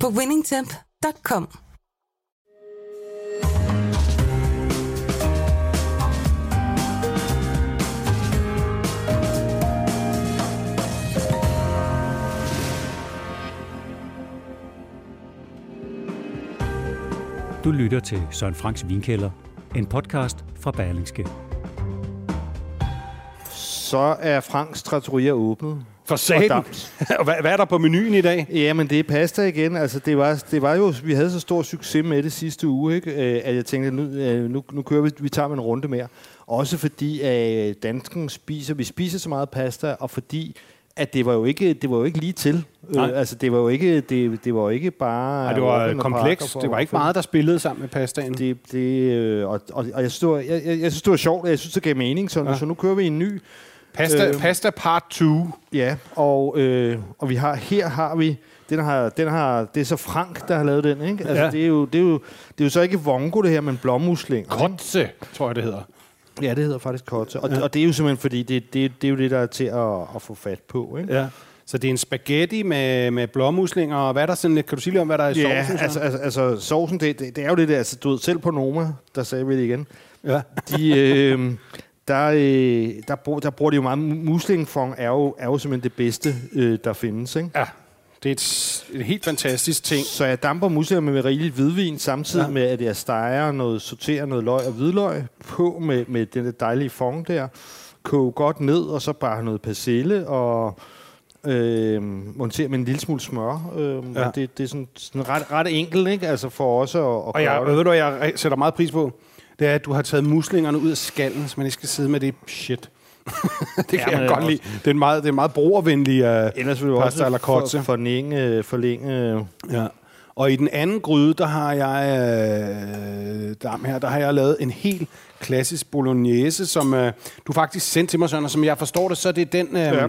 på winningtemp.com. Du lytter til Søren Franks Vinkælder, en podcast fra Berlingske. Så er Franks Trattoria åbnet. For satan. Og hvad, hvad er der på menuen i dag? Ja, men det er pasta igen. Altså, det var, det var jo, vi havde så stor succes med det sidste uge, ikke? Øh, at jeg tænkte, nu, øh, nu, nu kører vi, vi tager en runde mere. Også fordi at øh, dansken spiser, vi spiser så meget pasta, og fordi at det var jo ikke, det var jo ikke lige til. Nej. Øh, altså, det var jo ikke, det, det var jo ikke bare... Ej, det var komplekst. Det var ikke meget, der spillede sammen med pastaen. Det, det, øh, og, og, og jeg, synes, det var, jeg, jeg, jeg synes, det var sjovt, og jeg synes, det gav mening. Så, ja. så nu kører vi en ny. Pasta, Øh, pasta part 2. Ja, og, øh, og vi har, her har vi, den har, den har, det er så Frank, der har lavet den, ikke? Altså, Ja. ja. det, er jo, det, er jo, det er jo så ikke vongo, det her, men blommusling. Kotze, tror jeg, det hedder. Ja, det hedder faktisk kotze. Og, Ja. ja. og det er jo simpelthen, fordi det, det, det er jo det, der er til at, at få fat på, ikke? Ja. Så det er en spaghetti med, med blåmuslinger, og hvad er der sådan? Kan du sige lidt om, hvad der er i Ja, sovsen? så? altså, altså, altså sovsen, det, det, det er jo det der, altså, du ved, selv på Noma, der sagde vi det igen, ja. de, øh, der, øh, der, bruger, der bruger de jo meget, muslingfong er jo, er jo simpelthen det bedste, øh, der findes, ikke? ja. Det er et, et helt fantastisk ting. Så jeg damper muslinger med rigeligt hvidvin, samtidig Ja. med, at jeg steger noget, sorterer noget løg og hvidløg på med, med den der dejlige fong der. Koge godt ned, og så bare noget persille og øh, montere med en lille smule smør. Øh, Ja. det, det er sådan, sådan ret, ret enkelt, ikke? Altså for os at, at Og jeg, gøre ved det. du, jeg sætter meget pris på? Det er, at du har taget muslingerne ud af skallen, så man ikke skal sidde med det shit. det kan Ja, jeg godt også- lide. Det er en meget, det er en meget brugervenlig uh, Ellers vil du pasta også for, forlænge, forlænge Ja. Og i den anden gryde, der har jeg øh, der, her, der har jeg lavet en helt klassisk bolognese, som øh, du faktisk sendte til mig, Søren, og som jeg forstår det, så er det den øh, Ja.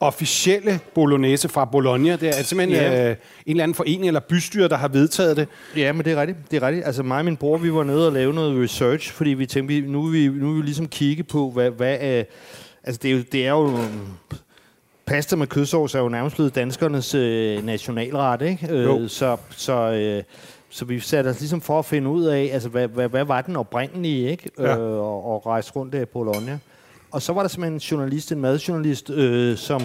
Officielle bolognese fra Bologna. Det er simpelthen Ja. øh, en eller anden forening eller bystyre, der har vedtaget det. Ja, men det er rigtigt. Det er rigtigt. Altså mig og min bror, vi var nede og lave noget research, fordi vi tænkte, vi- nu vil vi, nu vil vi ligesom kigge på, hvad, hvad er... Altså det er jo... Det er jo pasta med kødsovs er jo nærmest blevet danskernes øh, nationalret, ikke? Jo. Øh, så, så, øh, så vi satte os ligesom for at finde ud af, altså hvad, hvad, hvad var den oprindelige, ikke? Ja. Øh, og, og rejse rundt der i Bologna. Og så var der simpelthen en journalist, en madjournalist, øh, som,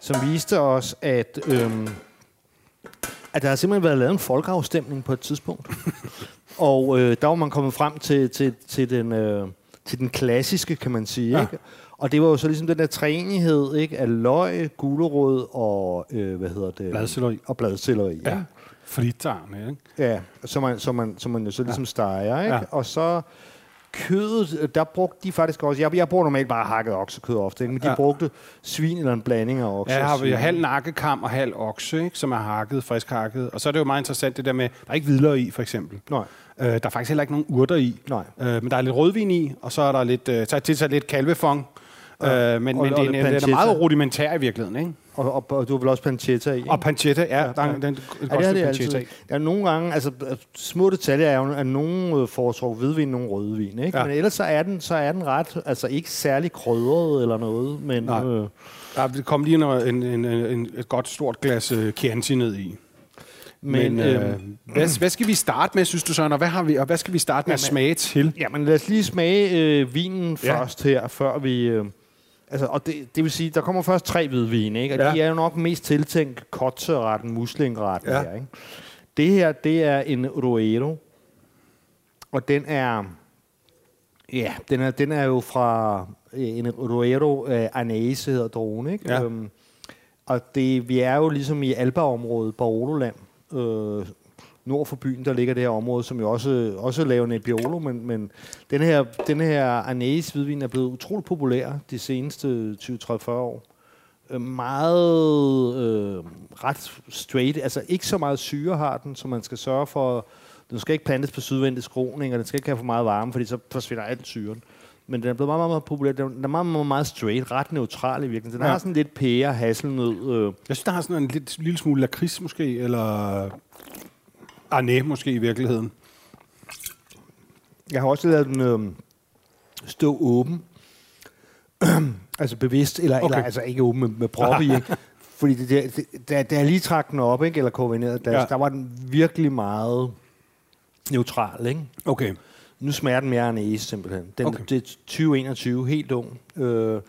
som viste os, at... Øh, at der har simpelthen været lavet en folkeafstemning på et tidspunkt. og øh, der var man kommet frem til, til, til, den, øh, til den klassiske, kan man sige. Ja. Ja. Ikke? Og det var jo så ligesom den der træenighed ikke? af løg, gulerod og, øh, hvad hedder det? Bladselleri. Og bladselleri. Ja. ikke? Fritarne, ikke? Ja, som man, som man, som man jo så ligesom steger, ikke? Ja. Og så kødet, øh, der brugte de faktisk også... Jeg, jeg bruger normalt bare hakket oksekød ofte, ikke? men de Ja. brugte svin eller en blanding af okse Ja, jeg har vi halv nakkekam og halv okse, ikke, som er hakket, frisk hakket. Og så er det jo meget interessant det der med, der er ikke hvidløg i, for eksempel. Nej, Øh, der er faktisk heller ikke nogen urter i. nej. Øh, men der er lidt rødvin i, og så er der lidt, øh, så er lidt kalvefong. Ja. Øh, men Og- men og det, er, en- den er meget rudimentær i virkeligheden, ikke? Og, og, og du vel også pancetta i? Og pancetta, ja, Ja, der er ja. den, den, Ja, det er det altid. Der er nogle gange, altså øh, små detaljer er jo, at nogen øh, foretrår hvidvin, nogen rødvin, ikke? Ja. Men ellers så er den, så er den ret, altså ikke særlig krydret eller noget, men Nej. øh, Der kom lige noget, en, en, en, et godt stort glas øh, Chianti ned i. men, Men, øh, øh, hvad, hvad skal vi starte med, synes du, Søren? Og hvad, har vi, og hvad skal vi starte med at Jamen, smage til? ja, men lad os lige smage øh, vinen ja. først her, før vi... Øh, altså, og det, det vil sige, der kommer først tre hvidvine, ikke? Og Ja. de er jo nok mest tiltænkt kotzeretten, muslingretten Ja. her, ikke? Det her, det er en Roero, og den er... Ja, den er, den er jo fra øh, en Roero øh, Anase, hedder drogen, ikke? Ja. Øhm, og det, vi er jo ligesom i Alba-området, Barolo-land, øh, nord for byen, der ligger det her område, som jo også, også laver Nebbiolo, men, men den her, den her Anase hvidvin er blevet utroligt populær de seneste 20-30-40 år. øh, meget øh, ret straight. Altså ikke så meget syre har den, så man skal sørge for... Den skal ikke plantes på sydvendig skroning, og den skal ikke have for meget varme, fordi så forsvinder alt syren. Men den er blevet meget, meget, meget populær. Den er meget, meget, meget straight, ret neutral i virkeligheden. Den Ja. har sådan lidt pære, hasselnød. Øh, Jeg synes, der har sådan en lidt, lille smule lakrids måske, eller Arne måske i virkeligheden. Jeg har også lavet den øh, stå åben. altså bevidst, eller, okay. Eller altså ikke åben med, med prop i. Ikke? Fordi det, det, det, da, da jeg lige trak den op, ikke, eller koordineret, der, Ja. der var den virkelig meget neutral. Ikke? Okay. Nu smager den mere end Ace, simpelthen. Den, okay. Det er 2021, helt ung. Øh,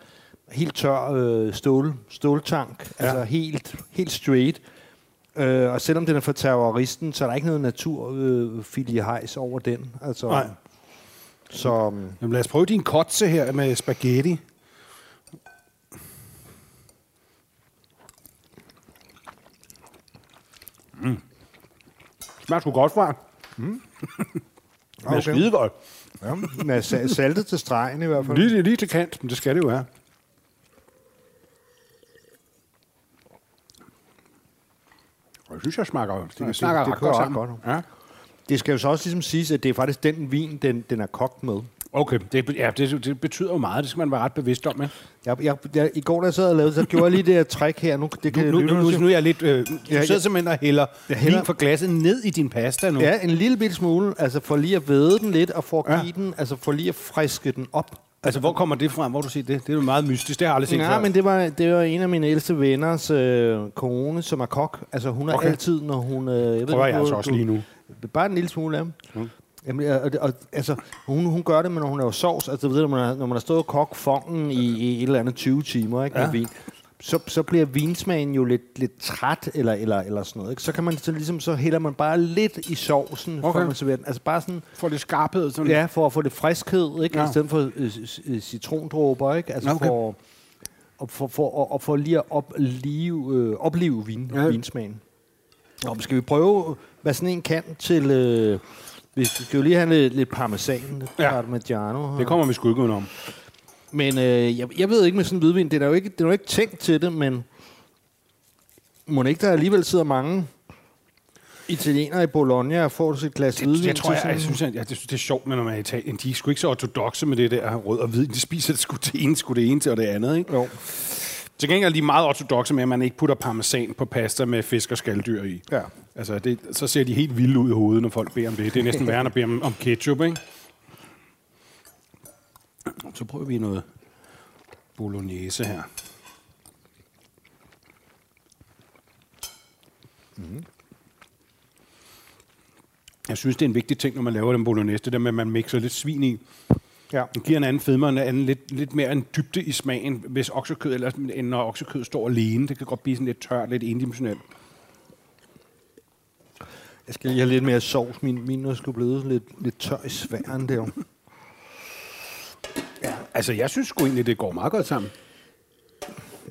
helt tør øh, stål, ståltank. Ja. Altså helt, helt straight. Øh, og selvom den er for terroristen, så er der ikke noget naturfilie øh, over den. Altså, Nej. Så um, Jamen, lad os prøve din kotse her med spaghetti. Mm. Smager sgu godt, far. Mm. det er Okay. skide godt. ja, med sa- saltet til stregen i hvert fald. Lige, lige til kant, men det skal det jo være. Jeg synes, jeg smager, det, det- det snakker det ret kører godt ret sammen. godt. Ja. Det skal jo så også ligesom siges, at det er faktisk den vin, den, den er kogt med. Okay, det, ja, det, det betyder jo meget. Det skal man være ret bevidst om. Ikke? Jeg, jeg, jeg, I går, da jeg sad og lavede, så gjorde jeg lige det her trick her. Nu, det kan Nu, nu, nu, nu er jeg lidt... Øh, du Ja, sidder ja. simpelthen og hælder, Jeg hælder- vin fra glasset ned i din pasta nu. Ja, en lille bitte smule, altså for lige at væde den lidt, og for at Ja. give den, altså for lige at friske den op. Altså, hvor kommer det fra? Hvor du siger det? Det er jo meget mystisk. Det har jeg aldrig set Ja, før. men det var, det var en af mine ældste venners øh, kone, som er kok. Altså hun er Okay. altid, når hun... Øh, jeg ved, prøver ikke, jeg altså også lige nu. Bare en lille smule af. Mm. Jamen, og, og, altså, hun, hun gør det, men når hun laver sovs, altså ved du, når man, har, når man har stået og kogt fongen i, i et eller andet 20 timer ikke, Ja. med vin, så, så bliver vinsmagen jo lidt, lidt træt, eller, eller, eller sådan noget. Ikke? Så kan man så ligesom, så hælder man bare lidt i sovsen, okay. Før man serverer den. Altså bare sådan, Får det skarphed. Sådan. ja, for at få det friskhed, ikke? Ja. I stedet for øh, øh, citrondråber, ikke? Altså Okay. for, og for, for, og, og for lige at oplive, øh, opleve vin, Ja. vinsmagen. Nå, skal vi prøve, hvad sådan en kan til... Øh, vi skal jo lige have lidt, lidt parmesan, lidt Ja. parmigiano. her. Det kommer vi sgu ikke udenom. Men øh, jeg, jeg ved ikke med sådan en hvidvin, det er jo ikke, det er jo ikke tænkt til det, men må ikke der alligevel sidder mange italienere i Bologna og får sig et glas Det, hvidvin det tror jeg, sådan- jeg, synes, jeg, jeg, synes, det er sjovt, når man er i Italien. De er sgu ikke så ortodoxe med det der rød og hvid. De spiser det sgu det ene, sgu det ene til og det andet. Ikke? Jo. Til gengæld er de meget ortodoxe med, at man ikke putter parmesan på pasta med fisk og skalddyr i. Ja. Altså, det, så ser de helt vilde ud i hovedet, når folk beder om det. Det er næsten værre, at bede om, om ketchup, ikke? Så prøver vi noget bolognese her. Mm. Jeg synes, det er en vigtig ting, når man laver den bolognese, det der med, at man mixer lidt svin i. Ja. Det giver en anden fedme, en anden lidt, lidt mere en dybde i smagen, hvis oksekød, eller, end når oksekød står alene. Det kan godt blive sådan lidt tørt, lidt endimensionelt. Jeg skal lige have lidt mere sovs. Min, min er sgu blevet lidt, lidt tør i sværen der. Altså, jeg synes sgu egentlig, det går meget godt sammen.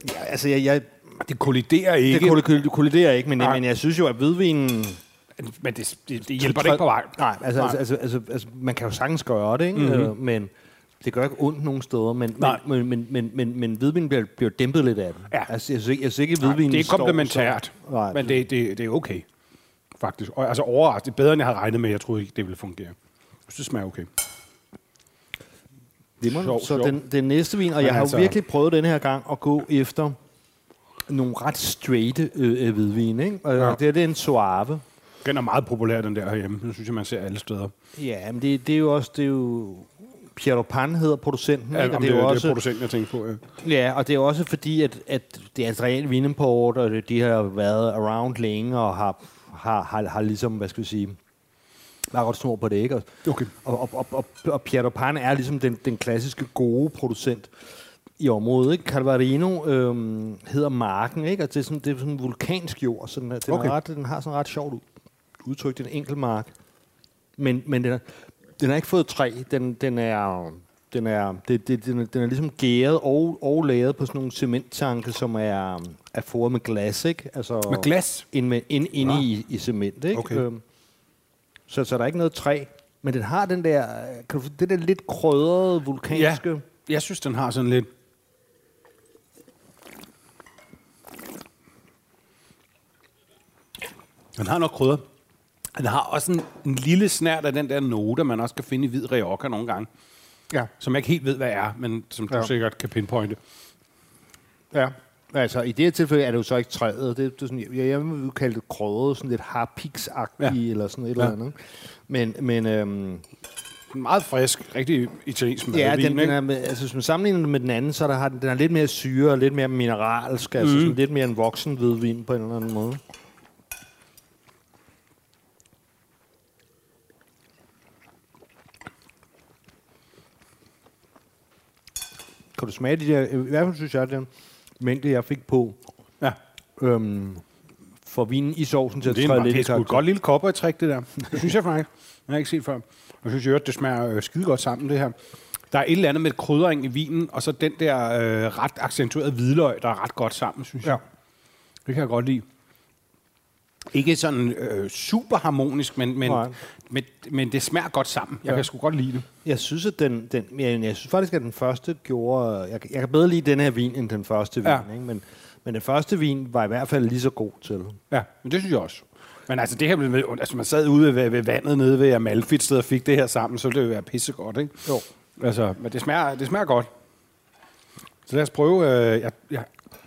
Ja, altså, jeg, jeg, Det kolliderer ikke. det kolli- kolliderer ikke, men, Nej. men jeg synes jo, at hvidvinen... men det, det, det hjælper det ikke på vej. Nej, altså, Nej. Altså, altså, altså, altså, man kan jo sagtens gøre det, ikke? Mhm. Mm-hmm. Men det gør ikke ondt nogen steder. Men, Nej. men, men, men, men, men hvidvinen bliver, bliver dæmpet lidt af det. Ja. Altså, jeg synes ikke, jeg synes ikke hvidvinen det er står komplementært, Nej, men det, det, det er okay, faktisk. Og, altså overraskende. Er bedre, end jeg havde regnet med. Jeg troede ikke, det ville fungere. Jeg synes, det smager okay. Det må Sjov, så sjov. den, den næste vin, og Men jeg har altså- virkelig prøvet den her gang at gå efter nogle ret straight øh, øh, hvidvin, ikke? Og Ja. det, er, det er en Suave. Den er meget populær, den der herhjemme. Den synes jeg, man ser alle steder. Ja, men det, det er jo også, det er jo... Piero Pan hedder producenten, Ja, ikke? Og det, det er jo det også, er producenten, jeg tænker på. Ja. Ja, og det er også fordi, at, at det er et reelt vinimport, og det- de har været around længe, og har, har, har, har ligesom, hvad skal vi sige, været godt snor på det, ikke? Og, Okay. og, og, og, og, og Piero Pan er ligesom den, den klassiske gode producent i området, ikke? Calvarino øhm, hedder marken, ikke? Og det er sådan, det er sådan vulkansk jord, så den, er, den, Okay. er ret, den har sådan ret sjovt ud- udtryk, den enkel mark. Men, men den, er, den har ikke fået træ. Den, den er... Den er, det, det, den, er, den er ligesom gæret og, og lavet på sådan nogle cementtanke, som er, er foret med glas, ikke? Altså, Med glas? Ind, med, ind, inde Nå. i, i cement, ikke? Okay. Øhm, så, så der er ikke noget træ. Men den har den der, øh, kan du, det der lidt krødrede vulkanske... Ja, jeg synes, den har sådan lidt... Den har nok krydder. Den har også en, en lille snært af den der note, man også kan finde i hvid rioja nogle gange. Ja. Som jeg ikke helt ved, hvad er, men som du ja. sikkert kan pinpointe. Ja. Altså, i det her tilfælde er det jo så ikke træet. Det, det er sådan, jeg, jeg vil kalde det krødet, sådan lidt harpiksagtigt, Ja. eller sådan et Ja. eller andet. Men, men øhm, meget frisk, rigtig italiensk ja, madvin, den, den er, med- altså, hvis man sammenligner den med den anden, så er der, har den, er lidt mere syre og lidt mere mineralsk. Altså sådan lidt mere en voksen hvidvin på en eller anden måde. Kan du smage de der, i hvert fald synes jeg, den mængde, jeg fik på, Ja. øhm, for vinen i sovsen til at Det er, træde en, lidt det er et godt lille koppertræk, det der. Det synes jeg faktisk. Jeg har ikke set før. Jeg synes jo, at det smager øh, skide godt sammen, det her. Der er et eller andet med kryddering i vinen, og så den der øh, ret accentuerede hvidløg, der er ret godt sammen, synes jeg. Det kan jeg godt lide. Ikke sådan øh, super harmonisk, men, men, Nej. men, men det smager godt sammen. Jeg Ja. kan sgu godt lide det. Jeg synes, at den, den jeg, jeg synes faktisk, at den første gjorde... Jeg, jeg kan bedre lide den her vin, end den første vin. Ja. Ikke? Men, men den første vin var i hvert fald lige så god til. Ja, men det synes jeg også. Men altså, det her, med- altså man sad ude ved, ved vandet nede ved Amalfit sted og fik det her sammen, så ville det jo være pissegodt, ikke? Jo. Altså, men det smager, det smager godt. Så lad os prøve. Øh, jeg, jeg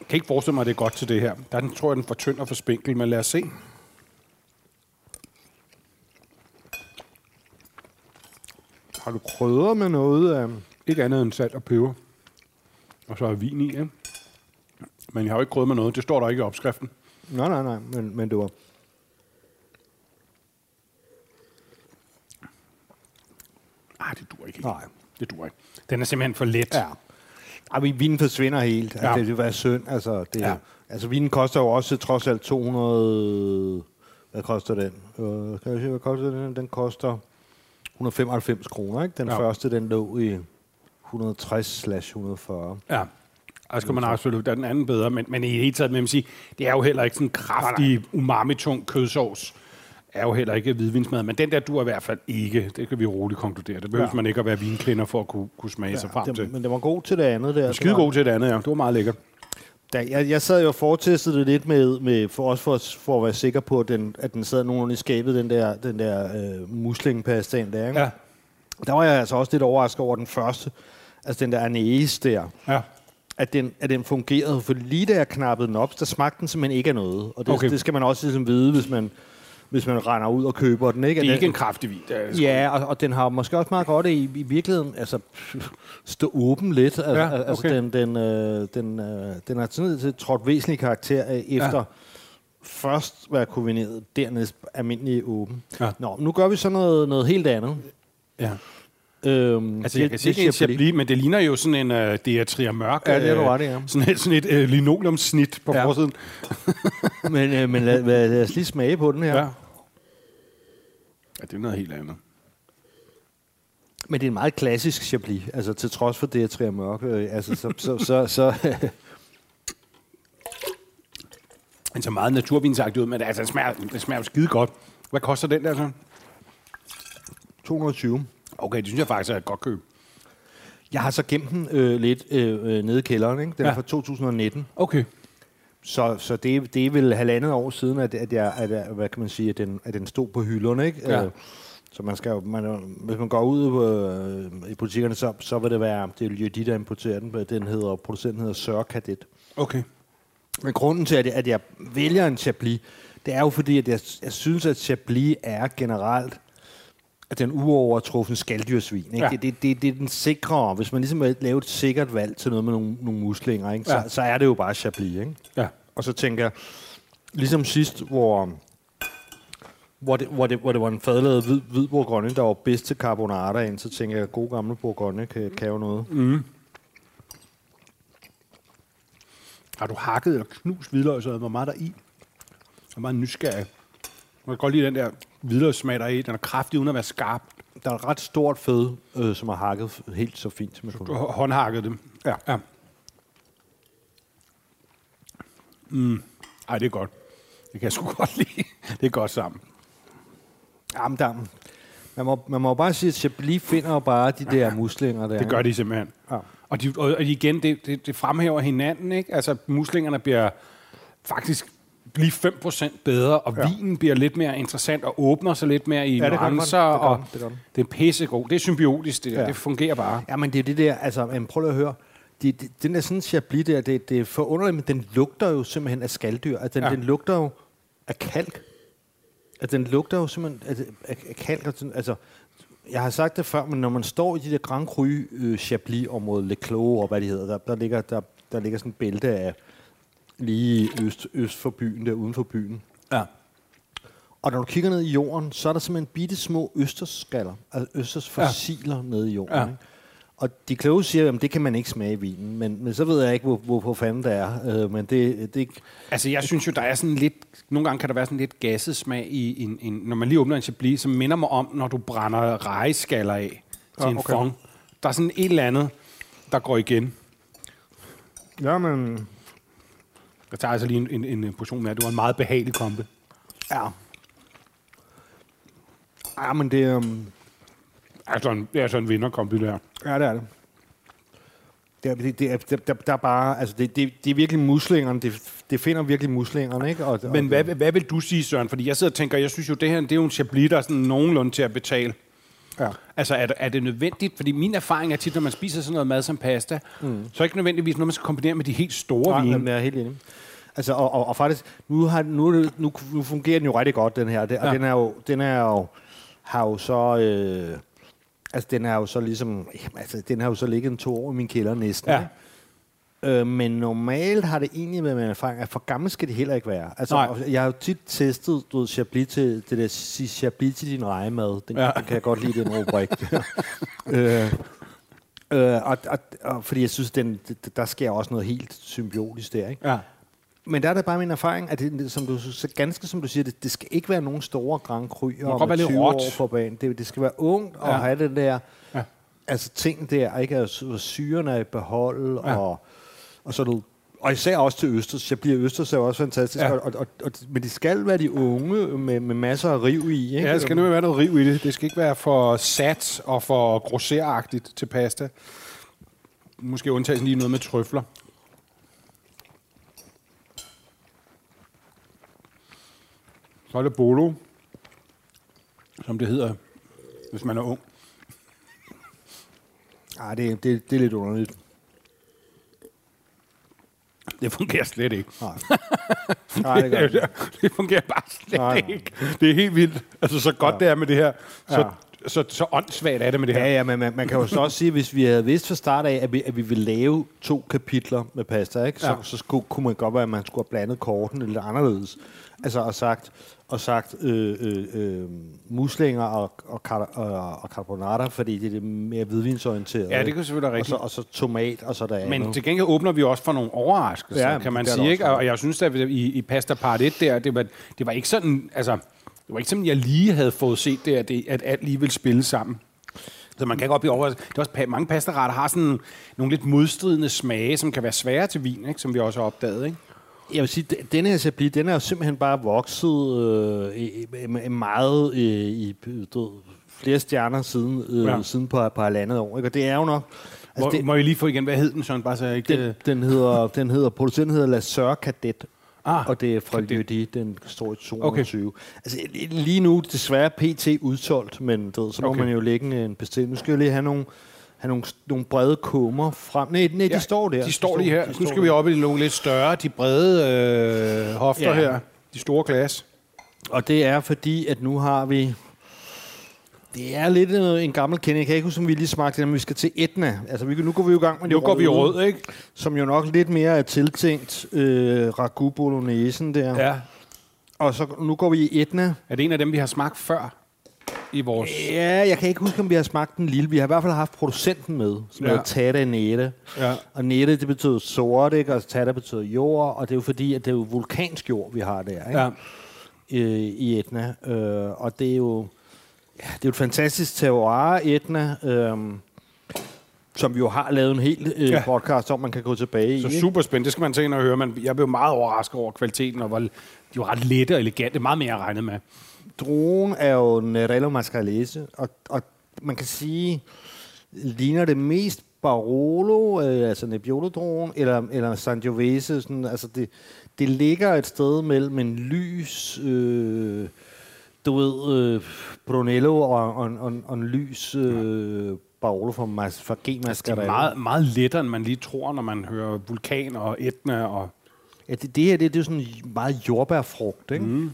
kan ikke forestille mig, at det er godt til det her. Der er den, tror jeg, den er for tynd og for spinkel, men lad os se. Har du krydder med noget af... Ikke andet end salt og peber. Og så er vin i, ikke? Men jeg har jo ikke krydret med noget. Det står der ikke i opskriften. Nej, nej, nej, men, men det var... Ah, det dur ikke. Nej. Det dur ikke. Den er simpelthen for let. Ja. Ej, vinen forsvinder helt. Ja. Ja. Altså, det vil være synd. Altså, det, Ja. altså, vinen koster jo også trods alt 200... Hvad koster den? Øh, kan jeg se, hvad koster den? Den koster 195 kroner, ikke? Den Ja. første, den lå i 160-140. Ja. Og skal man absolut, der er den anden bedre, men, men i det hele taget, man sige, det er jo heller ikke sådan en kraftig, umami-tung kødsovs. Er jo heller ikke hvidvinsmad, men den der du i hvert fald ikke. Det kan vi roligt konkludere. Det behøver Ja. man ikke at være vinklinder for at kunne, kunne smage ja, sig frem til. men den var god til det andet der. Skide Det god til det andet, ja. Det var meget lækkert. Da, jeg, jeg sad jo og fortestede det lidt med, med for også for, for at være sikker på, at den, at den sad nogenlunde i skabet, den der, den der øh, muslingpastaen der. Ikke? Ja. Der var jeg altså også lidt overrasket over den første, altså den der anæs der, Ja. at den, at den fungerede. For lige da jeg knappede den op, der smagte den simpelthen ikke af noget. Og det, okay. det skal man også ligesom vide, hvis man, hvis man render ud og køber den. Ikke? Det er ikke den, en kraftig vin. Er sgu- Ja, og, og den har måske også meget godt i, i virkeligheden altså, stå åben lidt. Altså, Ja, altså okay. den, den, øh, den, øh, den har sådan set trådt væsentlig karakter øh, efter Ja. først være kombineret, dernæst almindelig åben. Ja. Nå, nu gør vi så noget, noget helt andet. ja. Øhm, Altså, jeg kan se, det er en Chablis, men det ligner jo sådan en, uh, det er Trier Mørk. Ja, det er du øh, ret ja. Sådan et, sådan et uh, linoleumsnit på Ja. forsiden. Men, øh, men lad, lad, lad os lige smage på den her. Ja. ja, det er noget helt andet. Men det er en meget klassisk Chablis, altså til trods for det, at Trier Mørk, øh, altså så, så, så, så Den ser meget naturvinsagtig ud, men altså, den smager, den smager jo skide godt. Hvad koster den der så? 220. Okay, det synes jeg faktisk er et godt køb. Jeg har så gemt den øh, lidt øh, øh, nede i kælderen, ikke? Den ja. Er fra 2019. Okay. Så, så det, det er vel halvandet år siden, at, at, jeg, at, hvad kan man sige, at den, at den stod på hylderne, ikke? Ja. Øh, så man skal man, hvis man går ud på, øh, i butikkerne, så, så vil det være, det er jo de, der importerer den, den hedder, producenten hedder Sør Cadet. Okay. Men grunden til, at jeg, at jeg vælger en Chablis, det er jo fordi, at jeg, jeg synes, at Chablis er generelt at den uovertruffen skalddyrsvin. Ikke? Ja. Det, det, det, det er den sikre. Hvis man ligesom vil lave et sikkert valg til noget med nogle, nogle muslinger, ikke? Så, Ja. så er det jo bare Chablis. Ikke? Ja. Og så tænker jeg, ligesom sidst, hvor, hvor, det, hvor, det, hvor det var en fadladet hvid, hvid bourgogne, der var bedst til carbonara så tænker jeg, at god gamle bourgogne kan, kan jo noget. Har du hakket eller knust hvidløg, så hvor meget der er i? Jeg er meget nysgerrig. Jeg kan godt lide den der hvidløgssmag, der er i. Den er kraftig, uden at være skarp. Der er et ret stort fed, øh, som er hakket helt så fint, som jeg kunne. har håndhakket dem. Ja. ja. Mm. Ej, det er godt. Det kan jeg sgu godt lide. Det er godt sammen. Jamen, der, man, må, man må bare sige, at Chablis finder jo bare de der muslinger der. Det gør de simpelthen. Ja. Og, de, og igen, det, det, det fremhæver hinanden, ikke? Altså, muslingerne bliver faktisk blive 5% bedre, og ja. vinen bliver lidt mere interessant og åbner sig lidt mere i Ja, det nuancer. Det. Det den. det er pissegod. Det er symbiotisk, det der. Ja. Det fungerer bare. Ja, men det er det der, altså, men prøv lige at høre. De, de, den der sådan chablis der, det, det er forunderligt, men den lugter jo simpelthen af skalddyr. Altså, den, Ja. den lugter jo af kalk. Altså, den lugter jo simpelthen af, af, af kalk. Altså, jeg har sagt det før, men når man står i de der Grand Cru øh, Chablis-område, Le Clos og hvad de hedder, der, der, ligger, der, der ligger sådan en bælte af lige øst, øst for byen, der uden for byen. Ja. Og når du kigger ned i jorden, så er der simpelthen bitte små østersskaller, altså østers fossiler ja. nede i jorden. Ja. Ikke? Og de kloge siger, at det kan man ikke smage i vinen, men, men så ved jeg ikke, hvor, hvor, hvor fanden det er. Øh, men det, det, Altså, jeg synes jo, der er sådan lidt... Nogle gange kan der være sådan lidt gasset smag i en, en... Når man lige åbner en chablis, som minder mig om, når du brænder rejeskaller af til Ja, en okay. fond. Der er sådan et eller andet, der går igen. ja, men, Jeg tager altså lige en, en, en portion med. Det var en meget behagelig kompe. ja. Ja, men det, um, Altså, en, det er sådan en vinderkompe, det her. ja, det er det. Det er, det, det er, der, der, er bare, altså det, det, det er virkelig muslingerne, det, det finder virkelig muslingerne, ikke? Og, Men og, hvad, hvad vil du sige, Søren? Fordi jeg sidder og tænker, jeg synes jo, det her det er jo en chablis, der er sådan nogenlunde til at betale. Ja. Altså, er, det- er det nødvendigt? Fordi min erfaring er tit, når man spiser sådan noget mad som pasta, mm. så er det ikke nødvendigvis noget, man skal kombinere med de helt store Nej, vine. jeg er helt enig. Altså, og, og, og faktisk, nu, har, nu, nu, nu fungerer den jo rigtig godt, den her. Det, og Ja. den er jo, den er jo, har jo så, øh, altså den er jo så ligesom, jamen, altså, den har jo så ligget en to år i min kælder næsten. Ja. ikke? Øh, men normalt har det egentlig med erfaring, at for gammel skal det heller ikke være. Altså, Nej. jeg har jo tit testet, du ved, chablis til, det der sig chablis til din rejemad. Den, Ja. den kan jeg godt lide, den rubrik. øh, øh, og, og, og, fordi jeg synes, den, der sker også noget helt symbiotisk der, ikke? Ja. Men der er det bare min erfaring, at det, som du, så ganske som du siger, det, det skal ikke være nogen store Grand godt om være lidt 20 råt. år på banen. Det, det skal være ungt og Ja. have den der, Ja. altså ting der, ikke? Altså, hvor syren er i behold, ja. og, og så du, og især også til Østers. Jeg bliver Østers er også fantastisk. Ja. Og, og, og, men de skal være de unge med, med masser af riv i. Ikke? Ja, det skal nu være noget riv i det. Det skal ikke være for sat og for grosseragtigt til pasta. Måske undtagelsen lige noget med trøfler. Så er det bolo, som det hedder, hvis man er ung. Ej, det, det, det er lidt underligt. Det fungerer slet ikke. Nej, Nej det gør det. det fungerer bare slet Nej, ikke. Det er helt vildt. Altså, så godt ja. det er med det her, så, Ja. så, så åndssvagt er det med det her. Ja, ja, men man, man kan jo så også sige, hvis vi havde vidst fra start af, at vi, at vi ville lave to kapitler med pasta, ikke? Så, Ja. ja. så skulle, kunne man godt være, at man skulle have blandet korten lidt anderledes. Altså, og sagt, og sagt øh, øh, øh, muslinger og, og, og, og carbonara, fordi det er det mere hvidvinsorienteret. Ja, det kan selvfølgelig være og så, rigtigt. og så tomat, og så der Men andet. til gengæld åbner vi også for nogle overraskelser, ja, kan man sige. Ikke? Og jeg synes, at i, i Pasta Part 1 der, det var, det var ikke sådan, altså, det var ikke sådan, jeg lige havde forudset det, at, det, at alt lige ville spille sammen. Så man kan godt blive overrasket. Det er også, pa- mange pastaretter har sådan nogle lidt modstridende smage, som kan være svære til vin, ikke? som vi også har opdaget. Ikke? Jeg vil sige, denne her Chablis, den er jo simpelthen bare vokset øh, meget øh, i du flere stjerner siden, øh, Ja. siden på, på halvandet år. Ikke? Og det er jo nok... Altså, det, det, må jeg lige få igen, hvad hed den, Søren? Bare så jeg ikke... Den, den hedder, den hedder, producenten hedder La Sœur Cadet, Ah, og det er fra. Lydi, den står i 220. Okay. Altså lige nu desværre PT udsolgt, men du ved, så må Okay. man jo lægge en bestilling. Nu skal jeg lige have nogle, have nogle, nogle brede kummer frem. Nej, nej, de Ja, står der. De står lige her. de Nu skal vi op i nogle lidt større, de brede øh, hofter Ja. her. De store glas. Og det er fordi, at nu har vi... Det er lidt en gammel kende. Jeg kan ikke huske, om vi lige smagte det, men vi skal til Etna. Altså, vi, nu går vi jo i gang med Nu det går vi rød, ikke? Som jo nok lidt mere er tiltænkt øh, ragu bolognesen der. Ja. Og så nu går vi i Etna. Er det en af dem, vi har smagt før i vores... Ja, jeg kan ikke huske, om vi har smagt den lille. Vi har i hvert fald haft producenten med, som Ja. hedder Tata Nete. Ja. Og Nete, det betyder sort, ikke? og Tata betyder jord, og det er jo fordi, at det er jo vulkansk jord, vi har der, ikke? Ja. øh, i Etna. Øh, og det er jo ja, det er jo et fantastisk terroir, Etna, øh, som vi jo har lavet en hel øh, Ja. podcast om, man kan gå tilbage Så i. ikke? super spændende. Det skal man tage ind og høre. Men jeg blev meget overrasket over kvaliteten, og hvor de var ret lette og elegante. Meget mere, jeg regnede med. Druen er jo Nerello Mascalese, og, og man kan sige, ligner det mest Barolo, øh, altså Nebbiolo-druen, eller, eller Sangiovese, sådan, altså det, det ligger et sted mellem en lys, øh, du ved, øh, Brunello og, og, og, og en lys øh, Barolo fra, Mas, fra G. Altså, det er meget, meget lettere, end man lige tror, når man hører vulkan og etna. Og Ja, det, det her, det, det er sådan meget jordbærfrugt, ikke? Mm.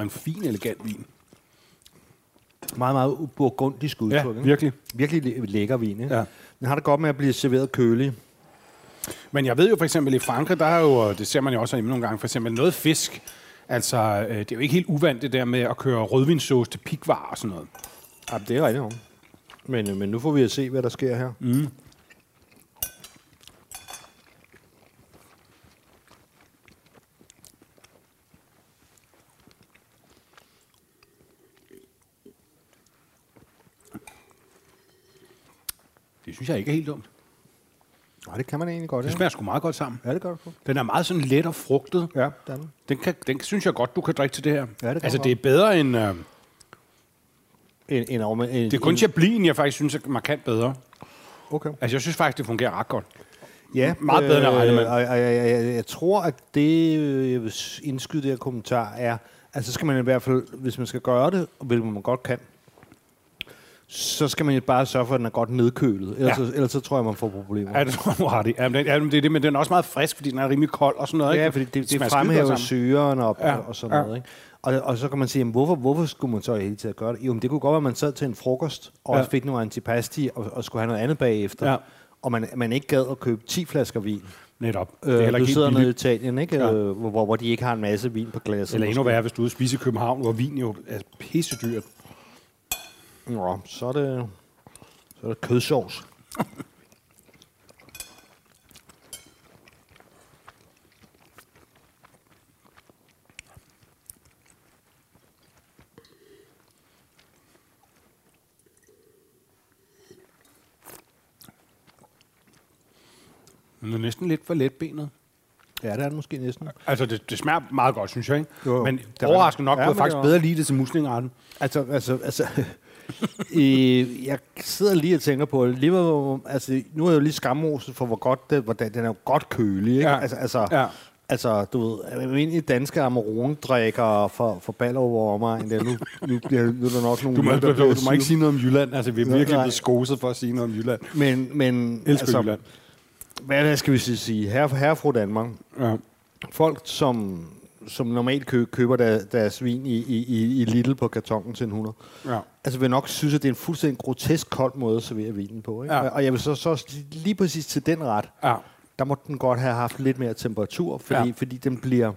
Og en fin, elegant vin. Meget, meget burgundisk udtryk, ikke? virkelig. Virkelig læ- lækker vin, ikke? Ja. Den har det godt med at blive serveret kølig. Men jeg ved jo for eksempel i Frankrig, der er jo, det ser man jo også hjemme nogle gange, for eksempel noget fisk. Altså, øh, det er jo ikke helt uvandt det der med at køre rødvinssauce til pikvar og sådan noget. Ja, det er rigtigt. Men, øh, men nu får vi at se, hvad der sker her. Mm. Det synes jeg ikke er helt dumt. Nej, det kan man egentlig godt, Det smager sgu meget godt sammen. Ja, det gør det. Den er meget sådan let og frugtet. Ja, det er den. Den, kan, den synes jeg godt, du kan drikke til det her. Ja, det kan altså, det er bedre end... Øh, En, en, en, det er kun en, Chablis, jeg faktisk synes er markant bedre. Okay. Altså, jeg synes faktisk, det fungerer ret godt. Ja, Meget bedre, end jeg regnede med. Og, og, jeg, jeg, jeg tror, at det, øh, jeg vil indskyde det her kommentar, er, at så skal man i hvert fald, hvis man skal gøre det, hvilket man godt kan, så skal man jo bare sørge for, at den er godt nedkølet. Ellers, Ja. ja. så, ellers så tror jeg, man får problemer. Ja, det tror jeg, du har ret i. Ja, men den, ja, det er det, men den er også meget frisk, fordi den er rimelig kold og sådan noget. Ja, ikke? fordi det, det skide fremhæver syren og, Ja, ja. og sådan ja. noget. Ikke? Og, og så kan man sige, jamen, hvorfor, hvorfor skulle man så i hele tiden gøre det? Jo, men det kunne godt være, at man sad til en frokost, og Ja. ja. fik nogle antipasti, og, og skulle have noget andet bagefter. Ja. Og man, man ikke gad at købe 10 flasker vin. Netop. Øh, det er heller du sidder nede i. Italien, ikke? Ja. Ja. Øh, hvor, hvor de ikke har en masse vin på glas. Eller endnu værre, hvis du er ude at spise i København, hvor vin jo er pisse dyrt. Nå, så er det, så er det kødsovs. Den er næsten lidt for letbenet. Ja, det er det måske næsten. Altså, det, det smager meget godt, synes jeg. Ikke? Jo. Men er overraskende nok, ja, kunne jeg faktisk bedre lide det til muslingeretten. Altså, altså, altså øh, jeg sidder lige og tænker på, lige hvor, altså, nu er jeg jo lige skamroset for, hvor godt det, hvordan, den er jo godt kølig, ikke? Ja. Altså, altså, Ja. altså, du ved, almindelige danske Amarone-drikker for, for Ballerup og omegn, der, nu, nu, bliver, nu er der nok nogle... Du må, der du, du, må ikke sige noget om Jylland. Altså, vi er virkelig blevet skoset for at sige noget om Jylland. Men, men Elsker altså, Jylland. hvad hvad skal vi sige? Herre, herre fru Danmark, Ja. folk, som, som normalt kø, køber der, deres vin i, i, i, i Lidl på kartongen til en 100, Ja. altså vil nok synes, at det er en fuldstændig grotesk kold måde at servere vinen på. Ikke? Ja. Og jeg vil så, så lige- præcis til den ret, ja. der må den godt have haft lidt mere temperatur, fordi, ja. fordi den bliver,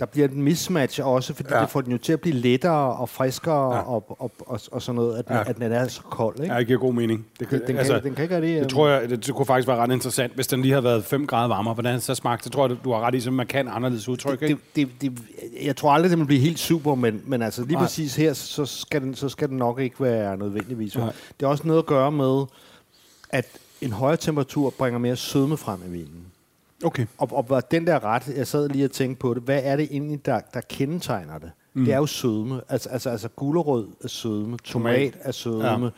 der bliver et mismatch også, fordi Ja. det får den jo til at blive lettere og friskere Ja. og, og, og, og sådan noget, at, Ja. ja. at den er så kold. Ikke? Ja, det giver god mening. Det, Den, den, altså, kan, den kan ikke gøre det. det tror jeg, det, det kunne faktisk være ret interessant, hvis den lige havde været 5 grader varmere. Hvordan det så smagte, så tror jeg, du har ret i, så man kan anderledes udtryk, ikke? det, det, det, jeg tror aldrig, det vil blive helt super, men, men altså lige Nej. præcis her, så skal, den, så skal den nok ikke være nødvendigvis. Nej. Det har også noget at gøre med, at en højere temperatur bringer mere sødme frem i vinen. Okay. Og, og var den der ret, jeg sad lige og tænkte på det, hvad er det egentlig, der, der kendetegner det? Mm. Det er jo sødme. Altså, altså, altså gulerod er sødme, tomat er sødme, ja.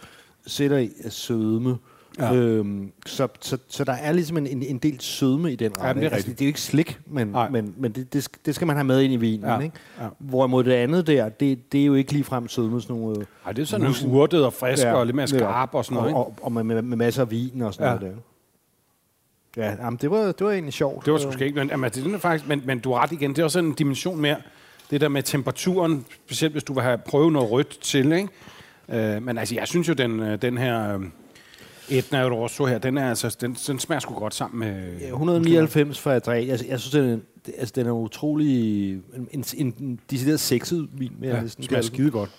selleri er sødme. Ja. Øhm, så, så, så der er ligesom en, en, en del sødme i den ret. Ja, det er altså, det er jo ikke slik, men, Nej. men, men det, det, skal, det skal man have med ind i vinen. Ja. Ikke? Ja. Hvorimod det andet der, det, det er jo ikke ligefrem sødme. Sådan nogle, øh, Ej, det er sådan en urtet og frisk ja, og lidt mere skarp og sådan noget, og, ikke? og, og med, med, med masser af vin og sådan ja. noget der. Ja, jamen, det, var, det var egentlig sjovt. Det var sgu skægt, men, jamen, det er faktisk, men, men du har ret igen. Det er også en dimension mere. Det der med temperaturen, specielt hvis du vil have prøvet noget rødt til, ikke? Øh, men altså, jeg synes jo, den, øh, den her øh, Etna Rosso her, den, er altså, den, den smager sgu godt sammen med... Ja, 199 for Adriat. Jeg, jeg synes, den er, det- altså, den er utrolig... En, en, en, en decideret sexet vin, jeg Ja, næsten det smager skide godt.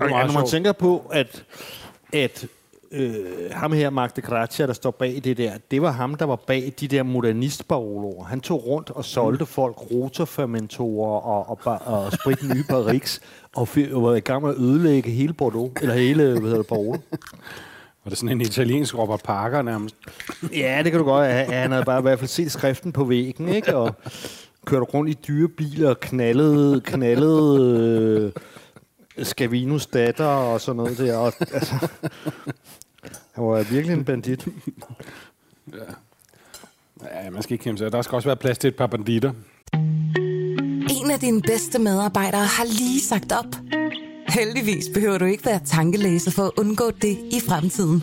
Og, meget når man tænker på, at, at øh, ham her, Mark de Gracia, der står bag det der, det var ham, der var bag de der modernistbarologer. Han tog rundt og solgte mm. folk rotorfermentorer og, og, bar- og sprit nye Barriques, og, og var i gang med at ødelægge hele Bordeaux, eller hele, hvad hedder det, Barolo. Var det sådan en italiensk Robert Parker nærmest? Ja, det kan du godt. Han han havde bare i hvert fald set skriften på væggen, ikke? Og kørte rundt i dyre biler og knaldede, knaldede øh, Scavinos datter og sådan noget der. Og, altså, han var virkelig en bandit. Ja, man skal ikke kæmpe sig. Der skal også være plads til et par banditter. En af dine bedste medarbejdere har lige sagt op. Heldigvis behøver du ikke være tankelæser for at undgå det i fremtiden.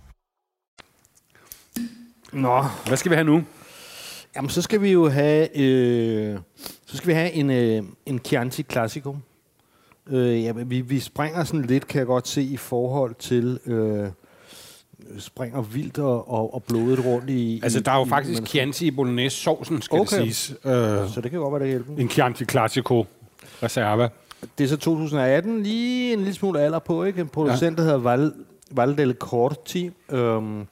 Nå, Hvad skal vi have nu? jamen så skal vi jo have, øh, så skal vi have en, øh, en Chianti Classico. Øh, ja, vi, vi springer sådan lidt, kan jeg godt se, i forhold til... Øh, springer vildt og, og, og blodet rundt i... Altså, i, der er jo i- faktisk men- Chianti i bolognese-sovsen, skal Okay. det siges. Øh, Så det kan godt være, det hjælper. en Chianti Classico reserve. Det er så 2018, lige en lille smule alder på, ikke? En producent, ja. der hedder Val, Val del Corti, øhm,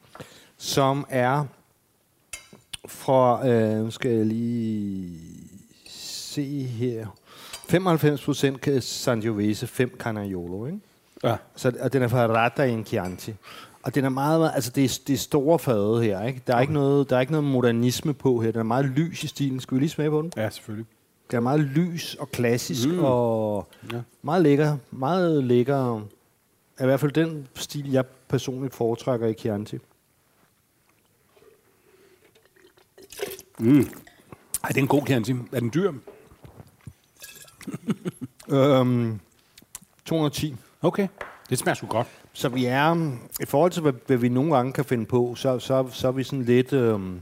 som er fra, øh, nu skal jeg lige se her, 95 procent Sangiovese, 5 Canaiolo, ikke? Ja. Så, og den er fra Rata in Chianti. Og den er meget, altså det er, det er store fade her, ikke? Der er, ikke noget, der er ikke noget modernisme på her. Den er meget lys i stilen. Skal vi lige smage på den? ja, selvfølgelig. Den er meget lys og klassisk Mm. og Ja. meget lækker. Meget lækker. I hvert fald den stil, jeg personligt foretrækker i Chianti. Ej, det er en god Chianti. Er den dyr? Øhm, 210. Okay. Det smager sgu godt. Så vi er, i forhold til, hvad, hvad vi nogle gange kan finde på, så, så, så er vi sådan lidt øhm,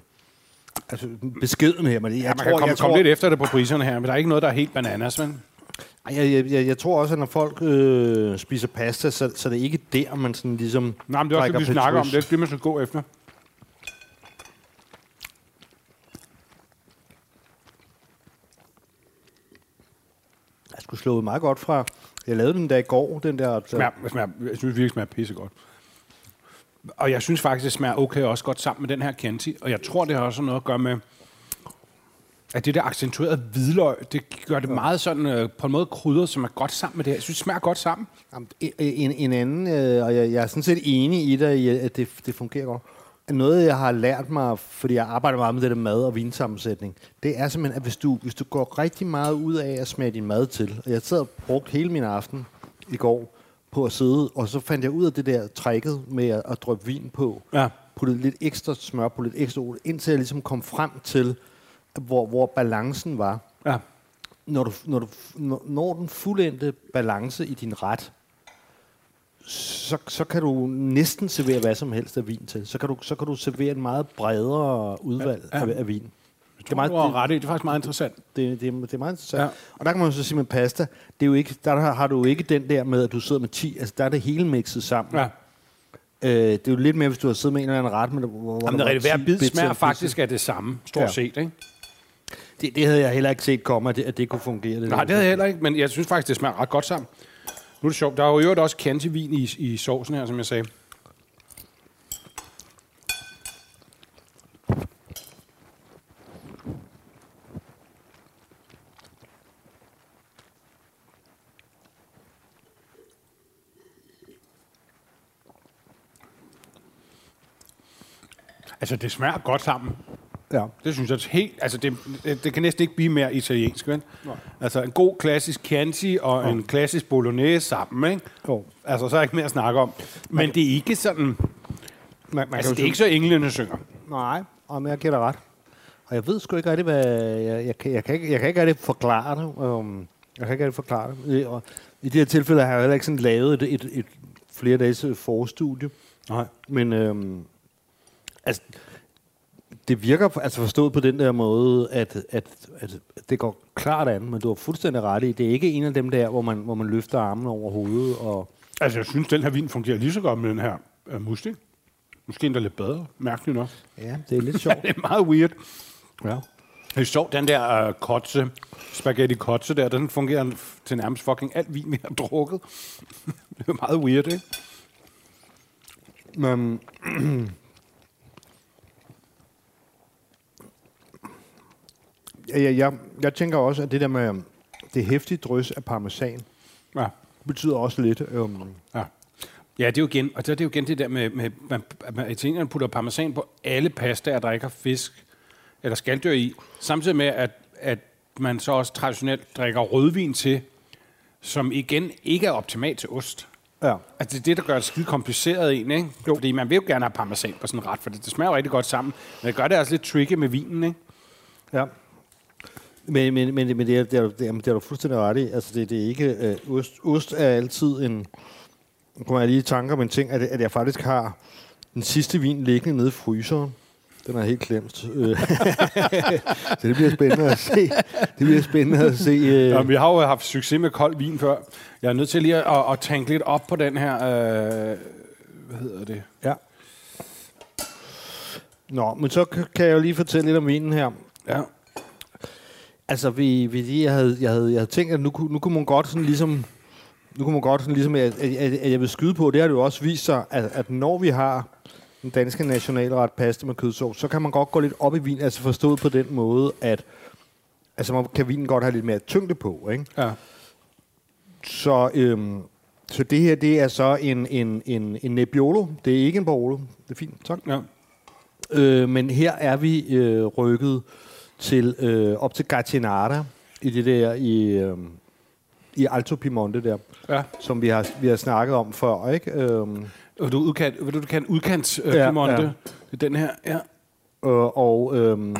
altså, beskeden her. Men jeg, Ja, man tror, kan komme, jeg, komme tror, lidt efter det på priserne her, men der er ikke noget, der er helt bananas, men... Jeg, jeg, jeg, jeg tror også, at når folk øh, spiser pasta, så, så er det ikke der, man sådan ligesom Nej, men det er også det, vi snakker om. Det er det, man skal gå efter. Jeg skulle slå meget godt fra... Jeg lavede den der i går, den der... Smager, smager, jeg synes virkelig, smager pissegodt. Og jeg synes faktisk, det smager okay også godt sammen med den her Chianti. Og jeg tror, det har også noget at gøre med, at det der accentuerede hvidløg, det gør det meget sådan øh, på en måde krydret, som er godt sammen med det her. Jeg synes, det smager godt sammen. Jamen, En, en anden, øh, og jeg, jeg er sådan set enig i dig, i, at det, det fungerer godt. Noget, jeg har lært mig, fordi jeg arbejder meget med det der mad- og vinsammensætning, det er simpelthen, at hvis du, hvis du går rigtig meget ud af at smage din mad til, og jeg sad og brugte hele min aften i går på at sidde, og så fandt jeg ud af det der tricket med at, at dryppe vin på, Ja. putte lidt ekstra smør på lidt ekstra olie, indtil jeg ligesom kom frem til, hvor, hvor balancen var Ja. når du, når du når, når den fuldendte balance i din ret, så, så kan du næsten servere hvad som helst af vin til. Så kan du, så kan du servere et meget bredere udvalg Ja, ja. Af, af vin. Det er meget, har ret i. Det er faktisk meget interessant. Det, det, det er meget interessant. Ja. Og der kan man jo så sige med pasta, det er jo ikke, der har, du jo ikke den der med, at du sidder med 10, altså der er det hele mixet sammen. Ja. Øh, det er jo lidt mere, hvis du har siddet med en eller anden ret, men hvor, hvor Jamen, der det er hver 10 bid smager faktisk af det samme, stort Ja. set. Ikke? Det, det havde jeg heller ikke set komme, at det, at det kunne fungere. Det Nej, der. det havde jeg heller ikke, men jeg synes faktisk, det smager ret godt sammen. Nu er det sjovt. Der er jo i øvrigt også kantevin i, i sovsen her, som jeg sagde. Altså, det smager godt sammen. Ja. Det synes jeg helt... Altså, det, det, kan næsten ikke blive mere italiensk, vel? Altså, en god klassisk Chianti og en klassisk bolognese sammen, ikke? Jo. Altså, så er der ikke mere at snakke om. Men det er ikke sådan... Man, man Altså, det er ikke så englene synger. Nej, og jeg dig ret. Og jeg ved sgu ikke rigtig, hvad... Jeg, jeg, kan, jeg, kan, ikke, jeg kan ikke rigtig forklare det. Um, jeg kan ikke rigtig forklare det. Og I det her tilfælde har jeg heller ikke sådan lavet et, et, et flere dages forstudie. Nej. Men øhm, altså, det virker altså forstået på den der måde, at, at, at det går klart an, men du har fuldstændig ret i, det er ikke en af dem der, hvor man, hvor man løfter armen over hovedet. Og, Altså, jeg synes, den her vin fungerer lige så godt med den her uh, musling. Måske endda lidt bedre, mærkeligt nok. ja, det er lidt sjovt. det er meget weird. ja. Det er sjovt, den der uh, kotse, spaghetti kotse der, den fungerer til nærmest fucking alt vin, vi har drukket. det er meget weird, ikke? Men, ja, ja, jeg, jeg tænker også, at det der med det hæftige drys af parmesan, Ja. betyder også lidt. Øhm, Ja. Ja, det er jo igen, og det er det jo igen det der med, med man, at man, italienerne putter parmesan på alle pastaer, der ikke har fisk eller skalddyr i, samtidig med, at, at man så også traditionelt drikker rødvin til, som igen ikke er optimalt til ost. ja. Altså det er det, der gør det skide kompliceret en, ikke? Jo. Fordi man vil jo gerne have parmesan på sådan en ret, for det, det smager jo rigtig godt sammen. Men det gør det altså lidt tricky med vinen, ikke? Ja. Men, men, men, men det, er, det, er, det, er, det er du fuldstændig ret i. Altså, det, det er ikke... Øh, ost, ost er altid en... Nu kommer jeg lige i tanker om en ting, at, at jeg faktisk har den sidste vin liggende nede i fryseren. Den er helt klemt. Øh, så det bliver spændende at se. Det bliver spændende at se. Øh, vi har jo haft succes med kold vin før. Jeg er nødt til lige at, at, at tænke lidt op på den her... Øh, hvad hedder det? Ja. Nå, men så kan kan jeg jo lige fortælle lidt om vinen her. Ja. Altså, vi, vi, jeg, havde, jeg, havde, jeg havde tænkt, at nu, nu kunne man godt sådan ligesom... Nu kunne man godt sådan ligesom, at, at, at, at jeg vil skyde på, det har det jo også vist sig, at, at når vi har den danske nationalret pasta med kødsovs, så kan man godt gå lidt op i vin, altså forstået på den måde, at altså man kan vinen godt have lidt mere tyngde på, ikke? Ja. Så, øhm, så det her, det er så en, en, en, en Nebbiolo. Det er ikke en Barolo. Det er fint, tak. ja. Øh, men her er vi øh, rykket til øh, op til Gattinara i det der i, øh, i Alto Piemonte der, ja. som vi har, vi har snakket om før, ikke? Øhm, Og du udkant, vil du kan udkants øh, Ja, Piemonte. ja. Det er den her, ja. øh, og øhm,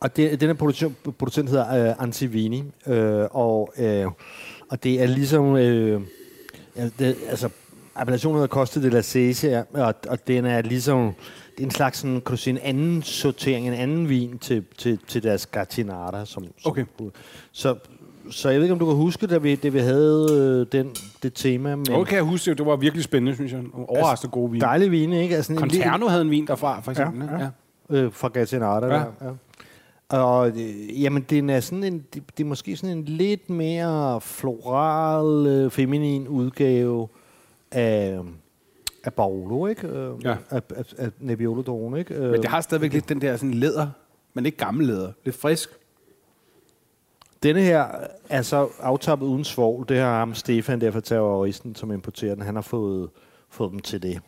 og det, denne producent, producent hedder øh, Antivini, øh, og, øh, og det er ligesom, øh, ja, det, altså, appellationen hedder Costa de la Cesia, og, og den er ligesom, en slags sådan, kan du sige, en anden sortering, en anden vin til, til, til deres Gattinara. Som, som, Okay. Så, så jeg ved ikke, om du kan huske, da vi, da vi havde øh, den, det tema med Okay, jeg husker, det var virkelig spændende, synes jeg. Overraskende gode vin. dejlige vine, ikke? Altså, en lille- Conterno havde en vin derfra, for eksempel. Ja, Ja, ja. øh, fra Gattinara. Ja. Der, ja. Og øh, jamen, den er sådan en, det, det er måske sådan en lidt mere floral, øh, feminin udgave af, af Barolo, ikke? Øh, Ja. Af, af, af Nebbiolo Drone, ikke? Øh, Men det har stadigvæk lidt den der sådan læder, men ikke gammel læder. Lidt frisk. Denne her er så aftappet uden svovl. Det har ham Stefan der fra terroristen, som importerer den. Han har fået, fået dem til det.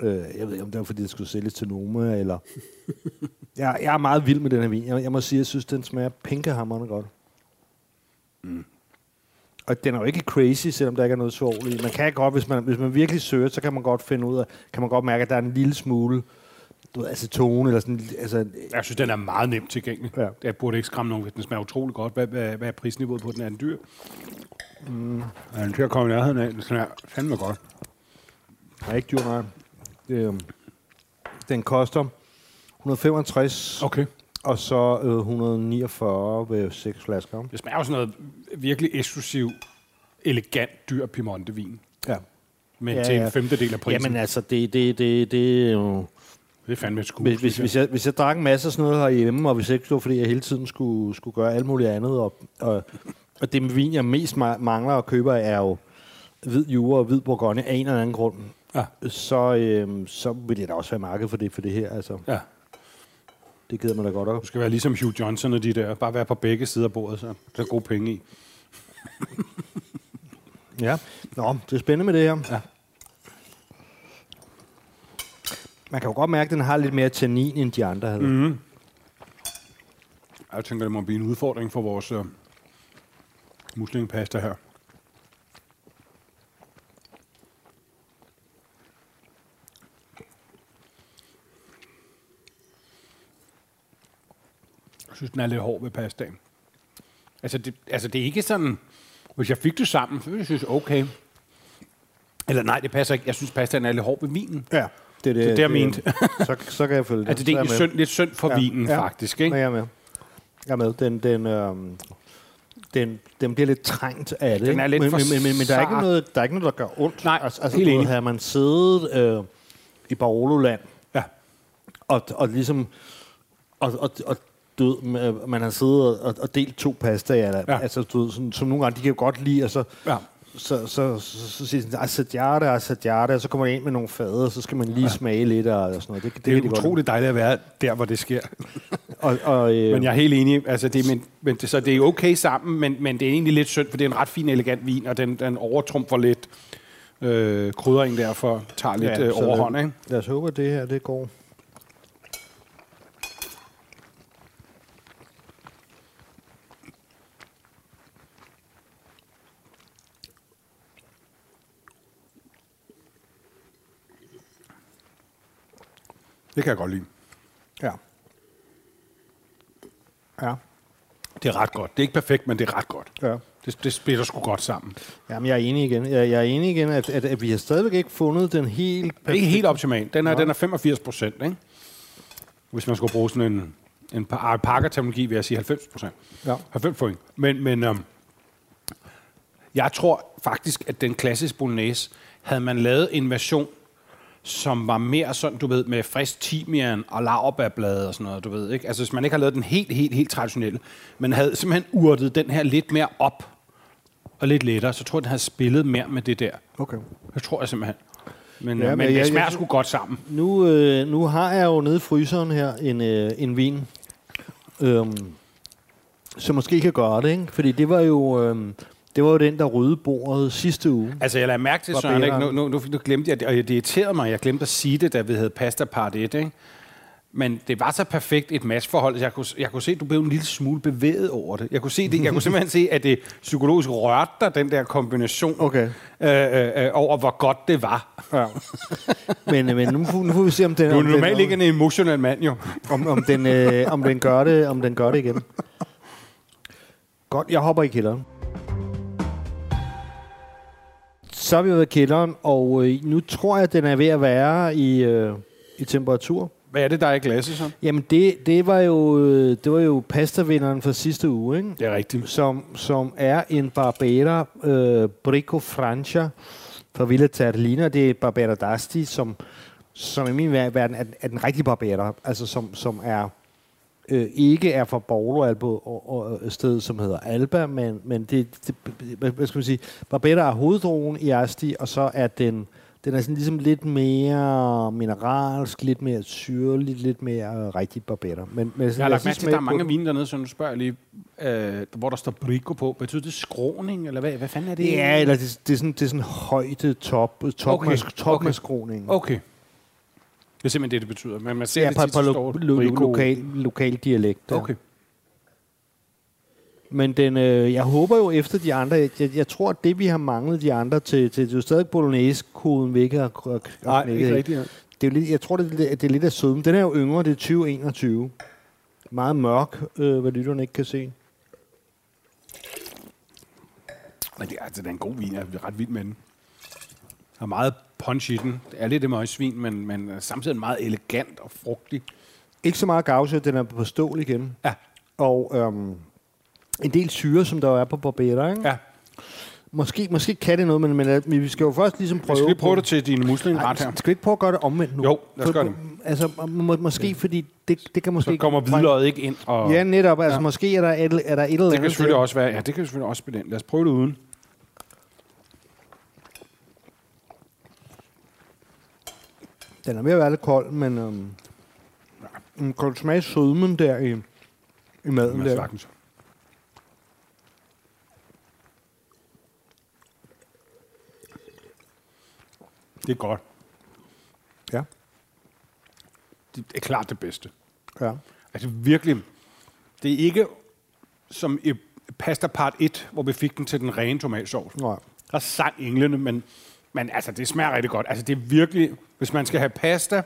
Øh, jeg ved ikke, om det var, fordi det skulle sælges til Noma, eller... jeg, jeg er meget vild med den her vin. Jeg, jeg må sige, jeg synes, den smager pinkehammerende godt. Og den er jo ikke crazy, selvom der ikke er noget svovl i. Man kan godt, hvis man, hvis man virkelig søger, så kan man godt finde ud af, kan man godt mærke, at der er en lille smule du ved, acetone, eller sådan, altså, Jeg synes, den er meget nemt tilgængelig. Ja. Jeg burde ikke skræmme nogen, den smager utrolig godt. Hvad, hvad, hvad er prisniveauet på den? Er den dyr? Mm. Er den til at komme i nærheden af? Den smager fandme godt. Nej, ikke dyr, nej. Det, øhm, den koster 165, Okay. og så øh, 149 ved seks flasker. Det smager jo sådan noget virkelig eksklusiv, elegant, dyr Piemonte-vin. Ja. Men Ja, til en femtedel af prisen. Jamen altså, det, det, det, det er jo... det er fandme et skue. Hvis, hvis, hvis, jeg, hvis jeg drak en masse af sådan noget herhjemme, og hvis ikke det var, fordi jeg hele tiden skulle, skulle gøre alt muligt andet, og, og, og det med vin, jeg mest ma- mangler og køber, er jo hvid jure og hvid bourgogne af en eller anden grund, Ja. så, øhm, så vil det da også være marked for det, for det her. Altså, Ja. Det gider man da godt op. Du skal være ligesom Hugh Johnson og de der. Bare være på begge sider af bordet, så der er gode penge i. Ja. Nå, det er spændende med det her. Ja. Man kan jo godt mærke, at den har lidt mere tannin, end de andre havde. Mm. Jeg tænker, det må blive en udfordring for vores øh, muslingepasta her. Synes, den er lidt hård ved pastaen. Altså det, altså, det er ikke sådan... Hvis jeg fik det sammen, så ville jeg synes, okay. Eller nej, det passer ikke. Jeg synes, pastaen er lidt hård ved vinen. Ja, det er det, Det er det, jeg mente. så, så kan jeg følge det. Altså, det er med. synd, lidt synd for ja. vinen, ja. faktisk. Ikke? Ja, jeg er med. Jeg er med. Den, den, øhm, den, den bliver lidt trængt af det. Den er lidt men, for men, men, men der, er ikke noget, der er ikke noget, der gør ondt. Nej, altså, altså helt enig. Havde man siddet øh, i Barolo-land Ja. og, og ligesom... Og, og, og du ved, ma- man har siddet og, og delt to pastaer, Ja. ja. altså, du ved, sådan, som nogle gange, de kan godt lide, og så, Ja. så, så, så, så siger de sådan, assadiata, assadiata, og så kommer man ind med nogle fade, og så skal man lige ja. smage lidt og, og sådan noget. Det, det, Det er de godt utroligt dejligt at være der, hvor det sker. Og, og, øh, Men jeg er helt enig. Altså, det, men, men det, så det er okay sammen, men, men det er egentlig lidt synd, for det er en ret fin, elegant vin, og den, den overtrumfer lidt øh, kryddering derfor, tager lidt ja, øh, overhånd. Ikke? Lad os håbe, at det her, det går. Det kan jeg godt lide. Ja. Ja. Det er ret godt. Det er ikke perfekt, men det er ret godt. Ja. Det, det spiller sgu godt sammen. Jamen, jeg er enig igen. Jeg, jeg er enig igen, at, at, at vi har stadigvæk ikke fundet den helt... Det er ikke helt optimalt. Den er, den er 85 procent, ikke? Hvis man skulle bruge sådan en, en par- parkerterminologi, vil jeg sige 90 procent. Ja. 90 point. Men, men øhm, jeg tror faktisk, at den klassiske bolognese, havde man lavet en version, som var mere sådan, du ved, med frisk timian og laurbærblade og sådan noget, du ved, ikke? Altså, hvis man ikke har lavet den helt, helt, helt traditionelle, men havde simpelthen urtet den her lidt mere op og lidt lettere, så tror jeg, den havde spillet mere med det der. Okay. Det tror jeg simpelthen. Men, Ja, ja, men men jeg- det jeg smager synes- sgu godt sammen. Nu, øh, nu har jeg jo nede i fryseren her en, øh, en vin, øhm, som måske kan gøre det, ikke? Fordi det var jo... Øh, det var jo den, der rydde bordet sidste uge. Altså, jeg lader mærke til, Søren, ikke? Nu, nu, nu, nu glemte jeg det, og det irriterede mig, jeg glemte at sige det, da vi havde pasta part 1, ikke? Men det var så perfekt et matchforhold, jeg kunne, jeg kunne se, at du blev en lille smule bevæget over det. Jeg kunne, se det, jeg kunne simpelthen se, at det psykologisk rørte dig, den der kombination, Okay. øh, øh, øh, over hvor godt det var. Ja. men, men nu, får- nu får vi se, om den, Du er den, normalt ikke en emotionel mand, jo. om, om, den, øh, om, den gør det, om den gør det igen. Godt, jeg hopper i kælderen. Så har vi i kælderen, og øh, nu tror jeg, at den er ved at være i, øh, i temperatur. Hvad er det, der er i glasset, så? Jamen, det, det, var jo, øh, det var jo pastavinderen fra sidste uge, ikke? Det er rigtigt. Som, som er en Barbera øh, Brico Francia fra Villa Terlina. Det er Barbera d'Asti, som, som i min ver- verden er, er den rigtige Barbera. Altså, som, som er øh, ikke er fra Borlo Albo og, og et sted, som hedder Alba, men, men det, det, hvad- skal man sige, Barbera er hoveddrogen i Asti, og så er den, den er sådan ligesom lidt mere mineralsk, lidt mere syrlig, lidt mere rigtig Barbera. Men, men Jeg har lagt mærke til, at der er mange vine dernede, så nu spørger lige, øh, hvor der står brico på. Betyder det skråning, eller hvad, hvad fanden er det? Ja, eller det, det, er sådan, det er sådan højde top, top, Okay, okay. okay. Okay. Det er simpelthen det, det betyder. Men man ser Ja, det på, tit, på lo, lo, Brico. lokal, lokal dialekt. Der. Okay. Men den, øh, jeg håber jo efter de andre, jeg, jeg, tror, at det vi har manglet de andre til, til det er jo stadig bolognese-koden, vi ikke har, har Nej, knækket ikke af. rigtigt. Ja. Det er jo lidt, jeg tror, det er, lidt- det er lidt af sødme. Den er jo yngre, det er 2021. Meget mørk, øh, hvad lytterne ikke kan se. Men det er, altså, det er en god vin. Jeg er ret vild med den. Er meget punch i den. Det er lidt et svin, men, men samtidig meget elegant og frugtig. Ikke så meget gavse, den er på stål igen. Ja. Og øhm, en del syre, som der jo er på Barbera, ikke? Ja. Måske, måske kan det noget, men, men øh, vi skal jo først ligesom prøve... Skal lige prøve det til dine muslingeret Nej, her. skal vi ikke prøve at gøre det omvendt nu? Jo, lad os gøre det. Altså, må, måske, fordi det, det kan måske... Så kommer hvidløget ikke ind. Og Ja, netop. Altså, Ja. ja. måske er der et, er der et eller det andet... kan selvfølgelig også være. Ja, det kan selvfølgelig også spille ind. Lad os prøve det uden. Den er ved at være lidt kold, men... Øhm, ja. Kan smage sødmen der i, i maden der? sagtens. Det er godt. Ja. Det er klart det bedste. ja. Altså virkelig, det er ikke som i pasta part 1, hvor vi fik den til den rene tomatsovs. Nej. Der er sang englene, men, men altså, det smager rigtig godt. Altså, det er virkelig, hvis man skal have pasta,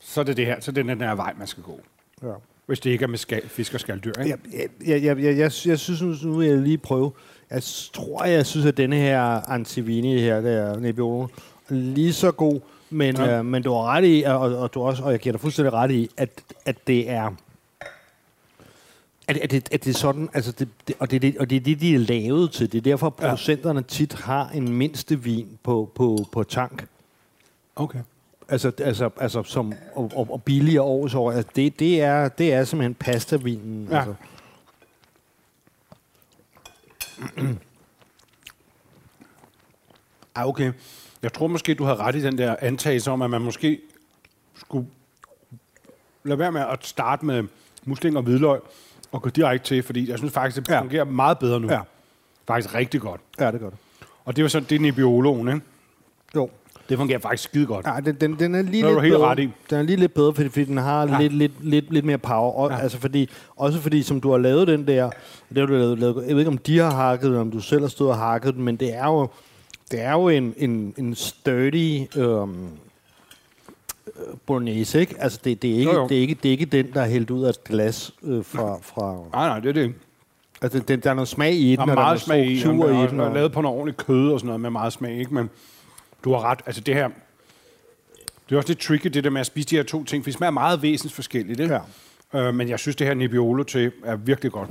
så er det det her, så det er den der vej, man skal gå. Ja. Hvis det ikke er med skal, fisk og skalddyr, ikke? Jeg, jeg, jeg, jeg, jeg, jeg, synes, nu, nu vil jeg lige prøve. Jeg tror, jeg synes, at denne her Antivini her, der Nebbiolo, er lige så god, men, ja. øh, men du har ret i, og, og, du også, og jeg giver dig fuldstændig ret i, at, at det er... At, det, at det er sådan, altså det, det, og, det, er det, og det er det, de er lavet til. Det er derfor, at Ja. producenterne tit har en mindste vin på, på, på tank. Okay. Altså, altså, altså som, og, og, og billigere års år. Altså, det, det, er, det er simpelthen pastavinen. Ja. Altså. Ah, okay. Jeg tror måske, du havde ret i den der antagelse om, at man måske skulle lade være med at starte med musling og hvidløg og gå direkte til, fordi jeg synes faktisk, det Ja. fungerer meget bedre nu. Ja. Faktisk rigtig godt. Ja, det gør det. Og det var så det er Nebbioloen, ikke? Jo. Det fungerer faktisk skide godt. Ja, den, den, den er lige har lidt helt bedre. ret i. Den er lige lidt bedre, fordi, fordi den har Ja. lidt, lidt, lidt, lidt mere power. Og, Ja. altså fordi, også fordi, som du har lavet den der, det har du lavet, lavet, jeg ved ikke, om de har hakket den, om du selv har stået og hakket den, men det er jo, det er jo en, en, en sturdy øhm, øh, bolognese, ikke? Altså, det, det, er ikke, Jo, jo. det, er ikke, det er ikke den, der er hældt ud af et glas øh, fra... fra Nej, nej, det er det altså, den, der er noget smag i Der den, er og der er meget smag i, og, i den. og, Og, lavet på noget ordentligt kød og sådan noget med meget smag, ikke? Men du har ret. Altså det her, det er også lidt tricky, det der med at spise de her to ting, for de smager meget væsensforskelligt, ikke? Ja. Øh, men jeg synes, det her Nebbiolo til er virkelig godt.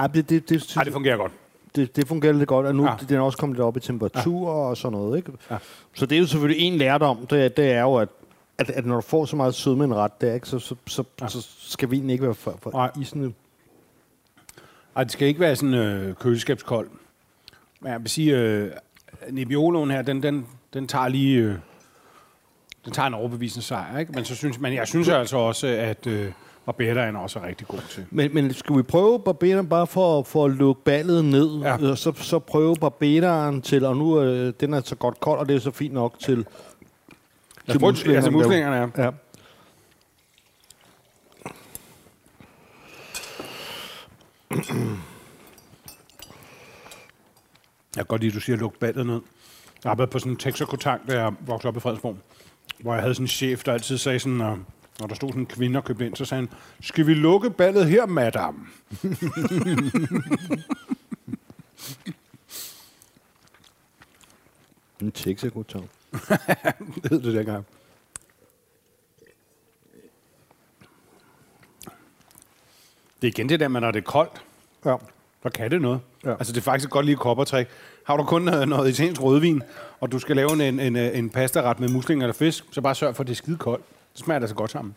ja, det, det, det, Nej, det fungerer godt. Det, det fungerer lidt godt, og nu Ja. den er også kommet lidt op i temperatur ja. og sådan noget. Ikke? Ja. Så det er jo selvfølgelig en lærdom, det, er- det er jo, at, at, at når du får så meget sødme en ret, der, ikke, så, så, så, Ja. så skal vinen ikke være for, for Nej. isende. Ej, det skal ikke være sådan øh, køleskabskold. Men jeg vil sige, øh, Nebbioloen her, den, den, den tager lige... Øh, den tager en overbevisende sejr, ikke? Men, så synes, men jeg synes altså også, at øh, Barbettaen også er rigtig god til. Men, men skal vi prøve barbeteren bare for, for at lukke ballet ned, Ja. ja. og så, så prøve barbeteren til, og nu øh, den er så godt kold, og det er så fint nok til, Ja, prøv- altså muslingerne er. Ja. Jeg kan godt lide, at du siger, luk ballet ned. Jeg arbejdede på sådan en Texaco-tank, da jeg voksede op i Fredensborg, hvor jeg havde sådan en chef, der altid sagde sådan, når, der stod sådan en kvinde og købte ind, så sagde han, skal vi lukke ballet her, madam? En Texaco-tang. Det hed det dengang. Det er igen det der med, når det er koldt, Ja. så kan det noget. Ja. Ja. Altså, det er faktisk et godt lille koppertræk. Har du kun øh, noget italiensk rødvin, og du skal lave en, en, en, øh, en pastaret med muslinger eller fisk, så bare sørg for, at det er skide koldt. Så smager det altså godt sammen.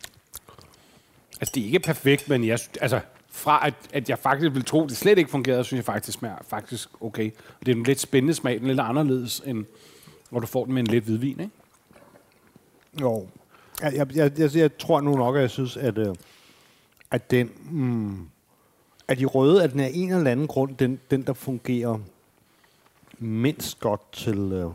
Altså, det er ikke perfekt, men jeg, altså, fra at, at jeg faktisk ville tro, at det slet ikke fungerede, synes jeg faktisk, smager faktisk okay. Og det er en lidt spændende smag, den er lidt anderledes, end når du får den med en lidt hvidvin, ikke? Jo. Jeg, jeg, jeg, jeg, jeg tror nu nok, at jeg synes, at, øh, at den... Mm, at de røde, at den er en eller anden grund, den, den der fungerer mindst godt til, øh,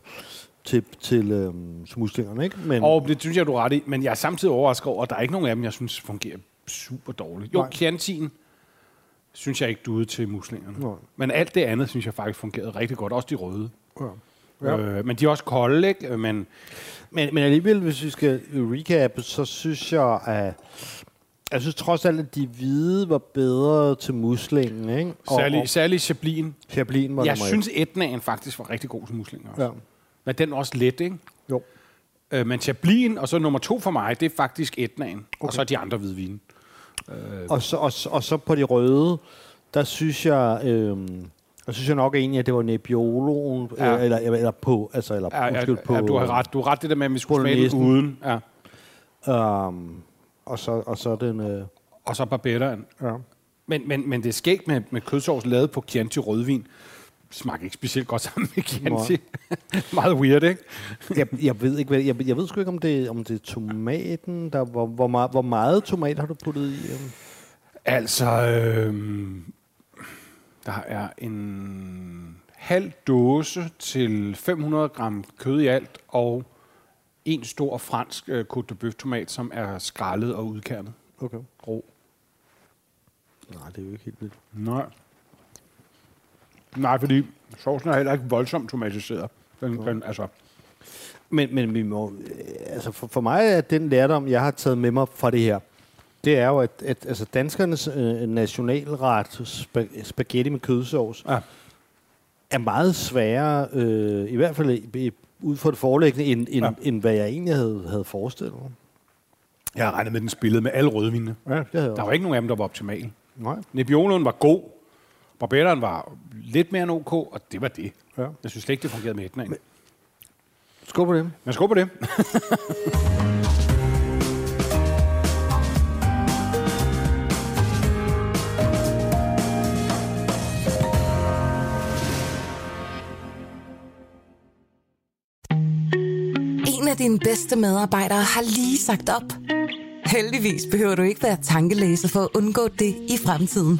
til, til øh, muslingerne, ikke? Men, Og det synes jeg, du er ret i. Men jeg er samtidig overrasket over, at der er ikke nogen af dem, jeg synes fungerer super dårligt. Jo, Nej. Chiantin synes jeg ikke duede til muslingerne. Nej. Men alt det andet synes jeg faktisk fungerede rigtig godt. Også de røde. ja. Ja. Øh, men de er også kolde, ikke? Men men, men alligevel, hvis vi skal recap, så synes jeg, at jeg synes trods alt, at de hvide var bedre til muslingen, ikke? Og, særlig, og særlig Chablin. Chablin var Jeg synes, Etnaen faktisk var rigtig god til muslinger også. Ja. Men den også let, ikke? Jo. Øh, men Chablin, og så nummer to for mig, det er faktisk Etnaen. Okay. Og så de andre hvidvine. Og så, og, og så på de røde, der synes jeg, øh, der synes jeg nok egentlig, at det var Nebbioloen, Ja. ja. eller, eller, på, altså, eller Ja, ja, undskyld, på, ja, du har ret. Du har ret det der med, at vi skulle smage den uden. Ja. Um, og så, og så den, øh, Og så barbettaen. ja. Men, men, men det er skægt med, med kødsovs lavet på Chianti rødvin. Smager ikke specielt godt sammen med Chianti. Meget weird, ikke? jeg, jeg ved ikke, hvad, jeg, jeg ved sgu ikke, om det, om det er tomaten, der, hvor, hvor, meget, hvor meget tomat har du puttet i? Um? Altså, øhm, der er en halv dåse til 500 gram kød i alt, og en stor fransk øh, Côte de Bœuf tomat, som er skrællet og udkernet. Okay. Rå. Nej, det er jo ikke helt vildt. Nej. Nej, fordi sovsen er heller ikke voldsomt tomatiseret. Den, den, altså, Men, men vi må, øh, altså for, for mig er den lærdom, jeg har taget med mig fra det her, det er jo, at, at altså, danskernes øh, nationalret, sp- spaghetti med kødsovs, Ja. er meget sværere, øh, i hvert fald i, i, ud fra det forelæggende, end, end, Ja. end hvad jeg egentlig havde, havde forestillet mig. Jeg har regnet med, at den spillede med alle rødvinene. Ja, det havde Der var ikke nogen af dem, der var optimale. Nej. Nebbioloen var god. Barbetteren var lidt mere end OK, og det var det. Ja. Jeg synes slet ikke, det fungerede med etningen. Skål på dem. Men skål på det. En af dine bedste medarbejdere har lige sagt op. Heldigvis behøver du ikke være tankelæser for at undgå det i fremtiden.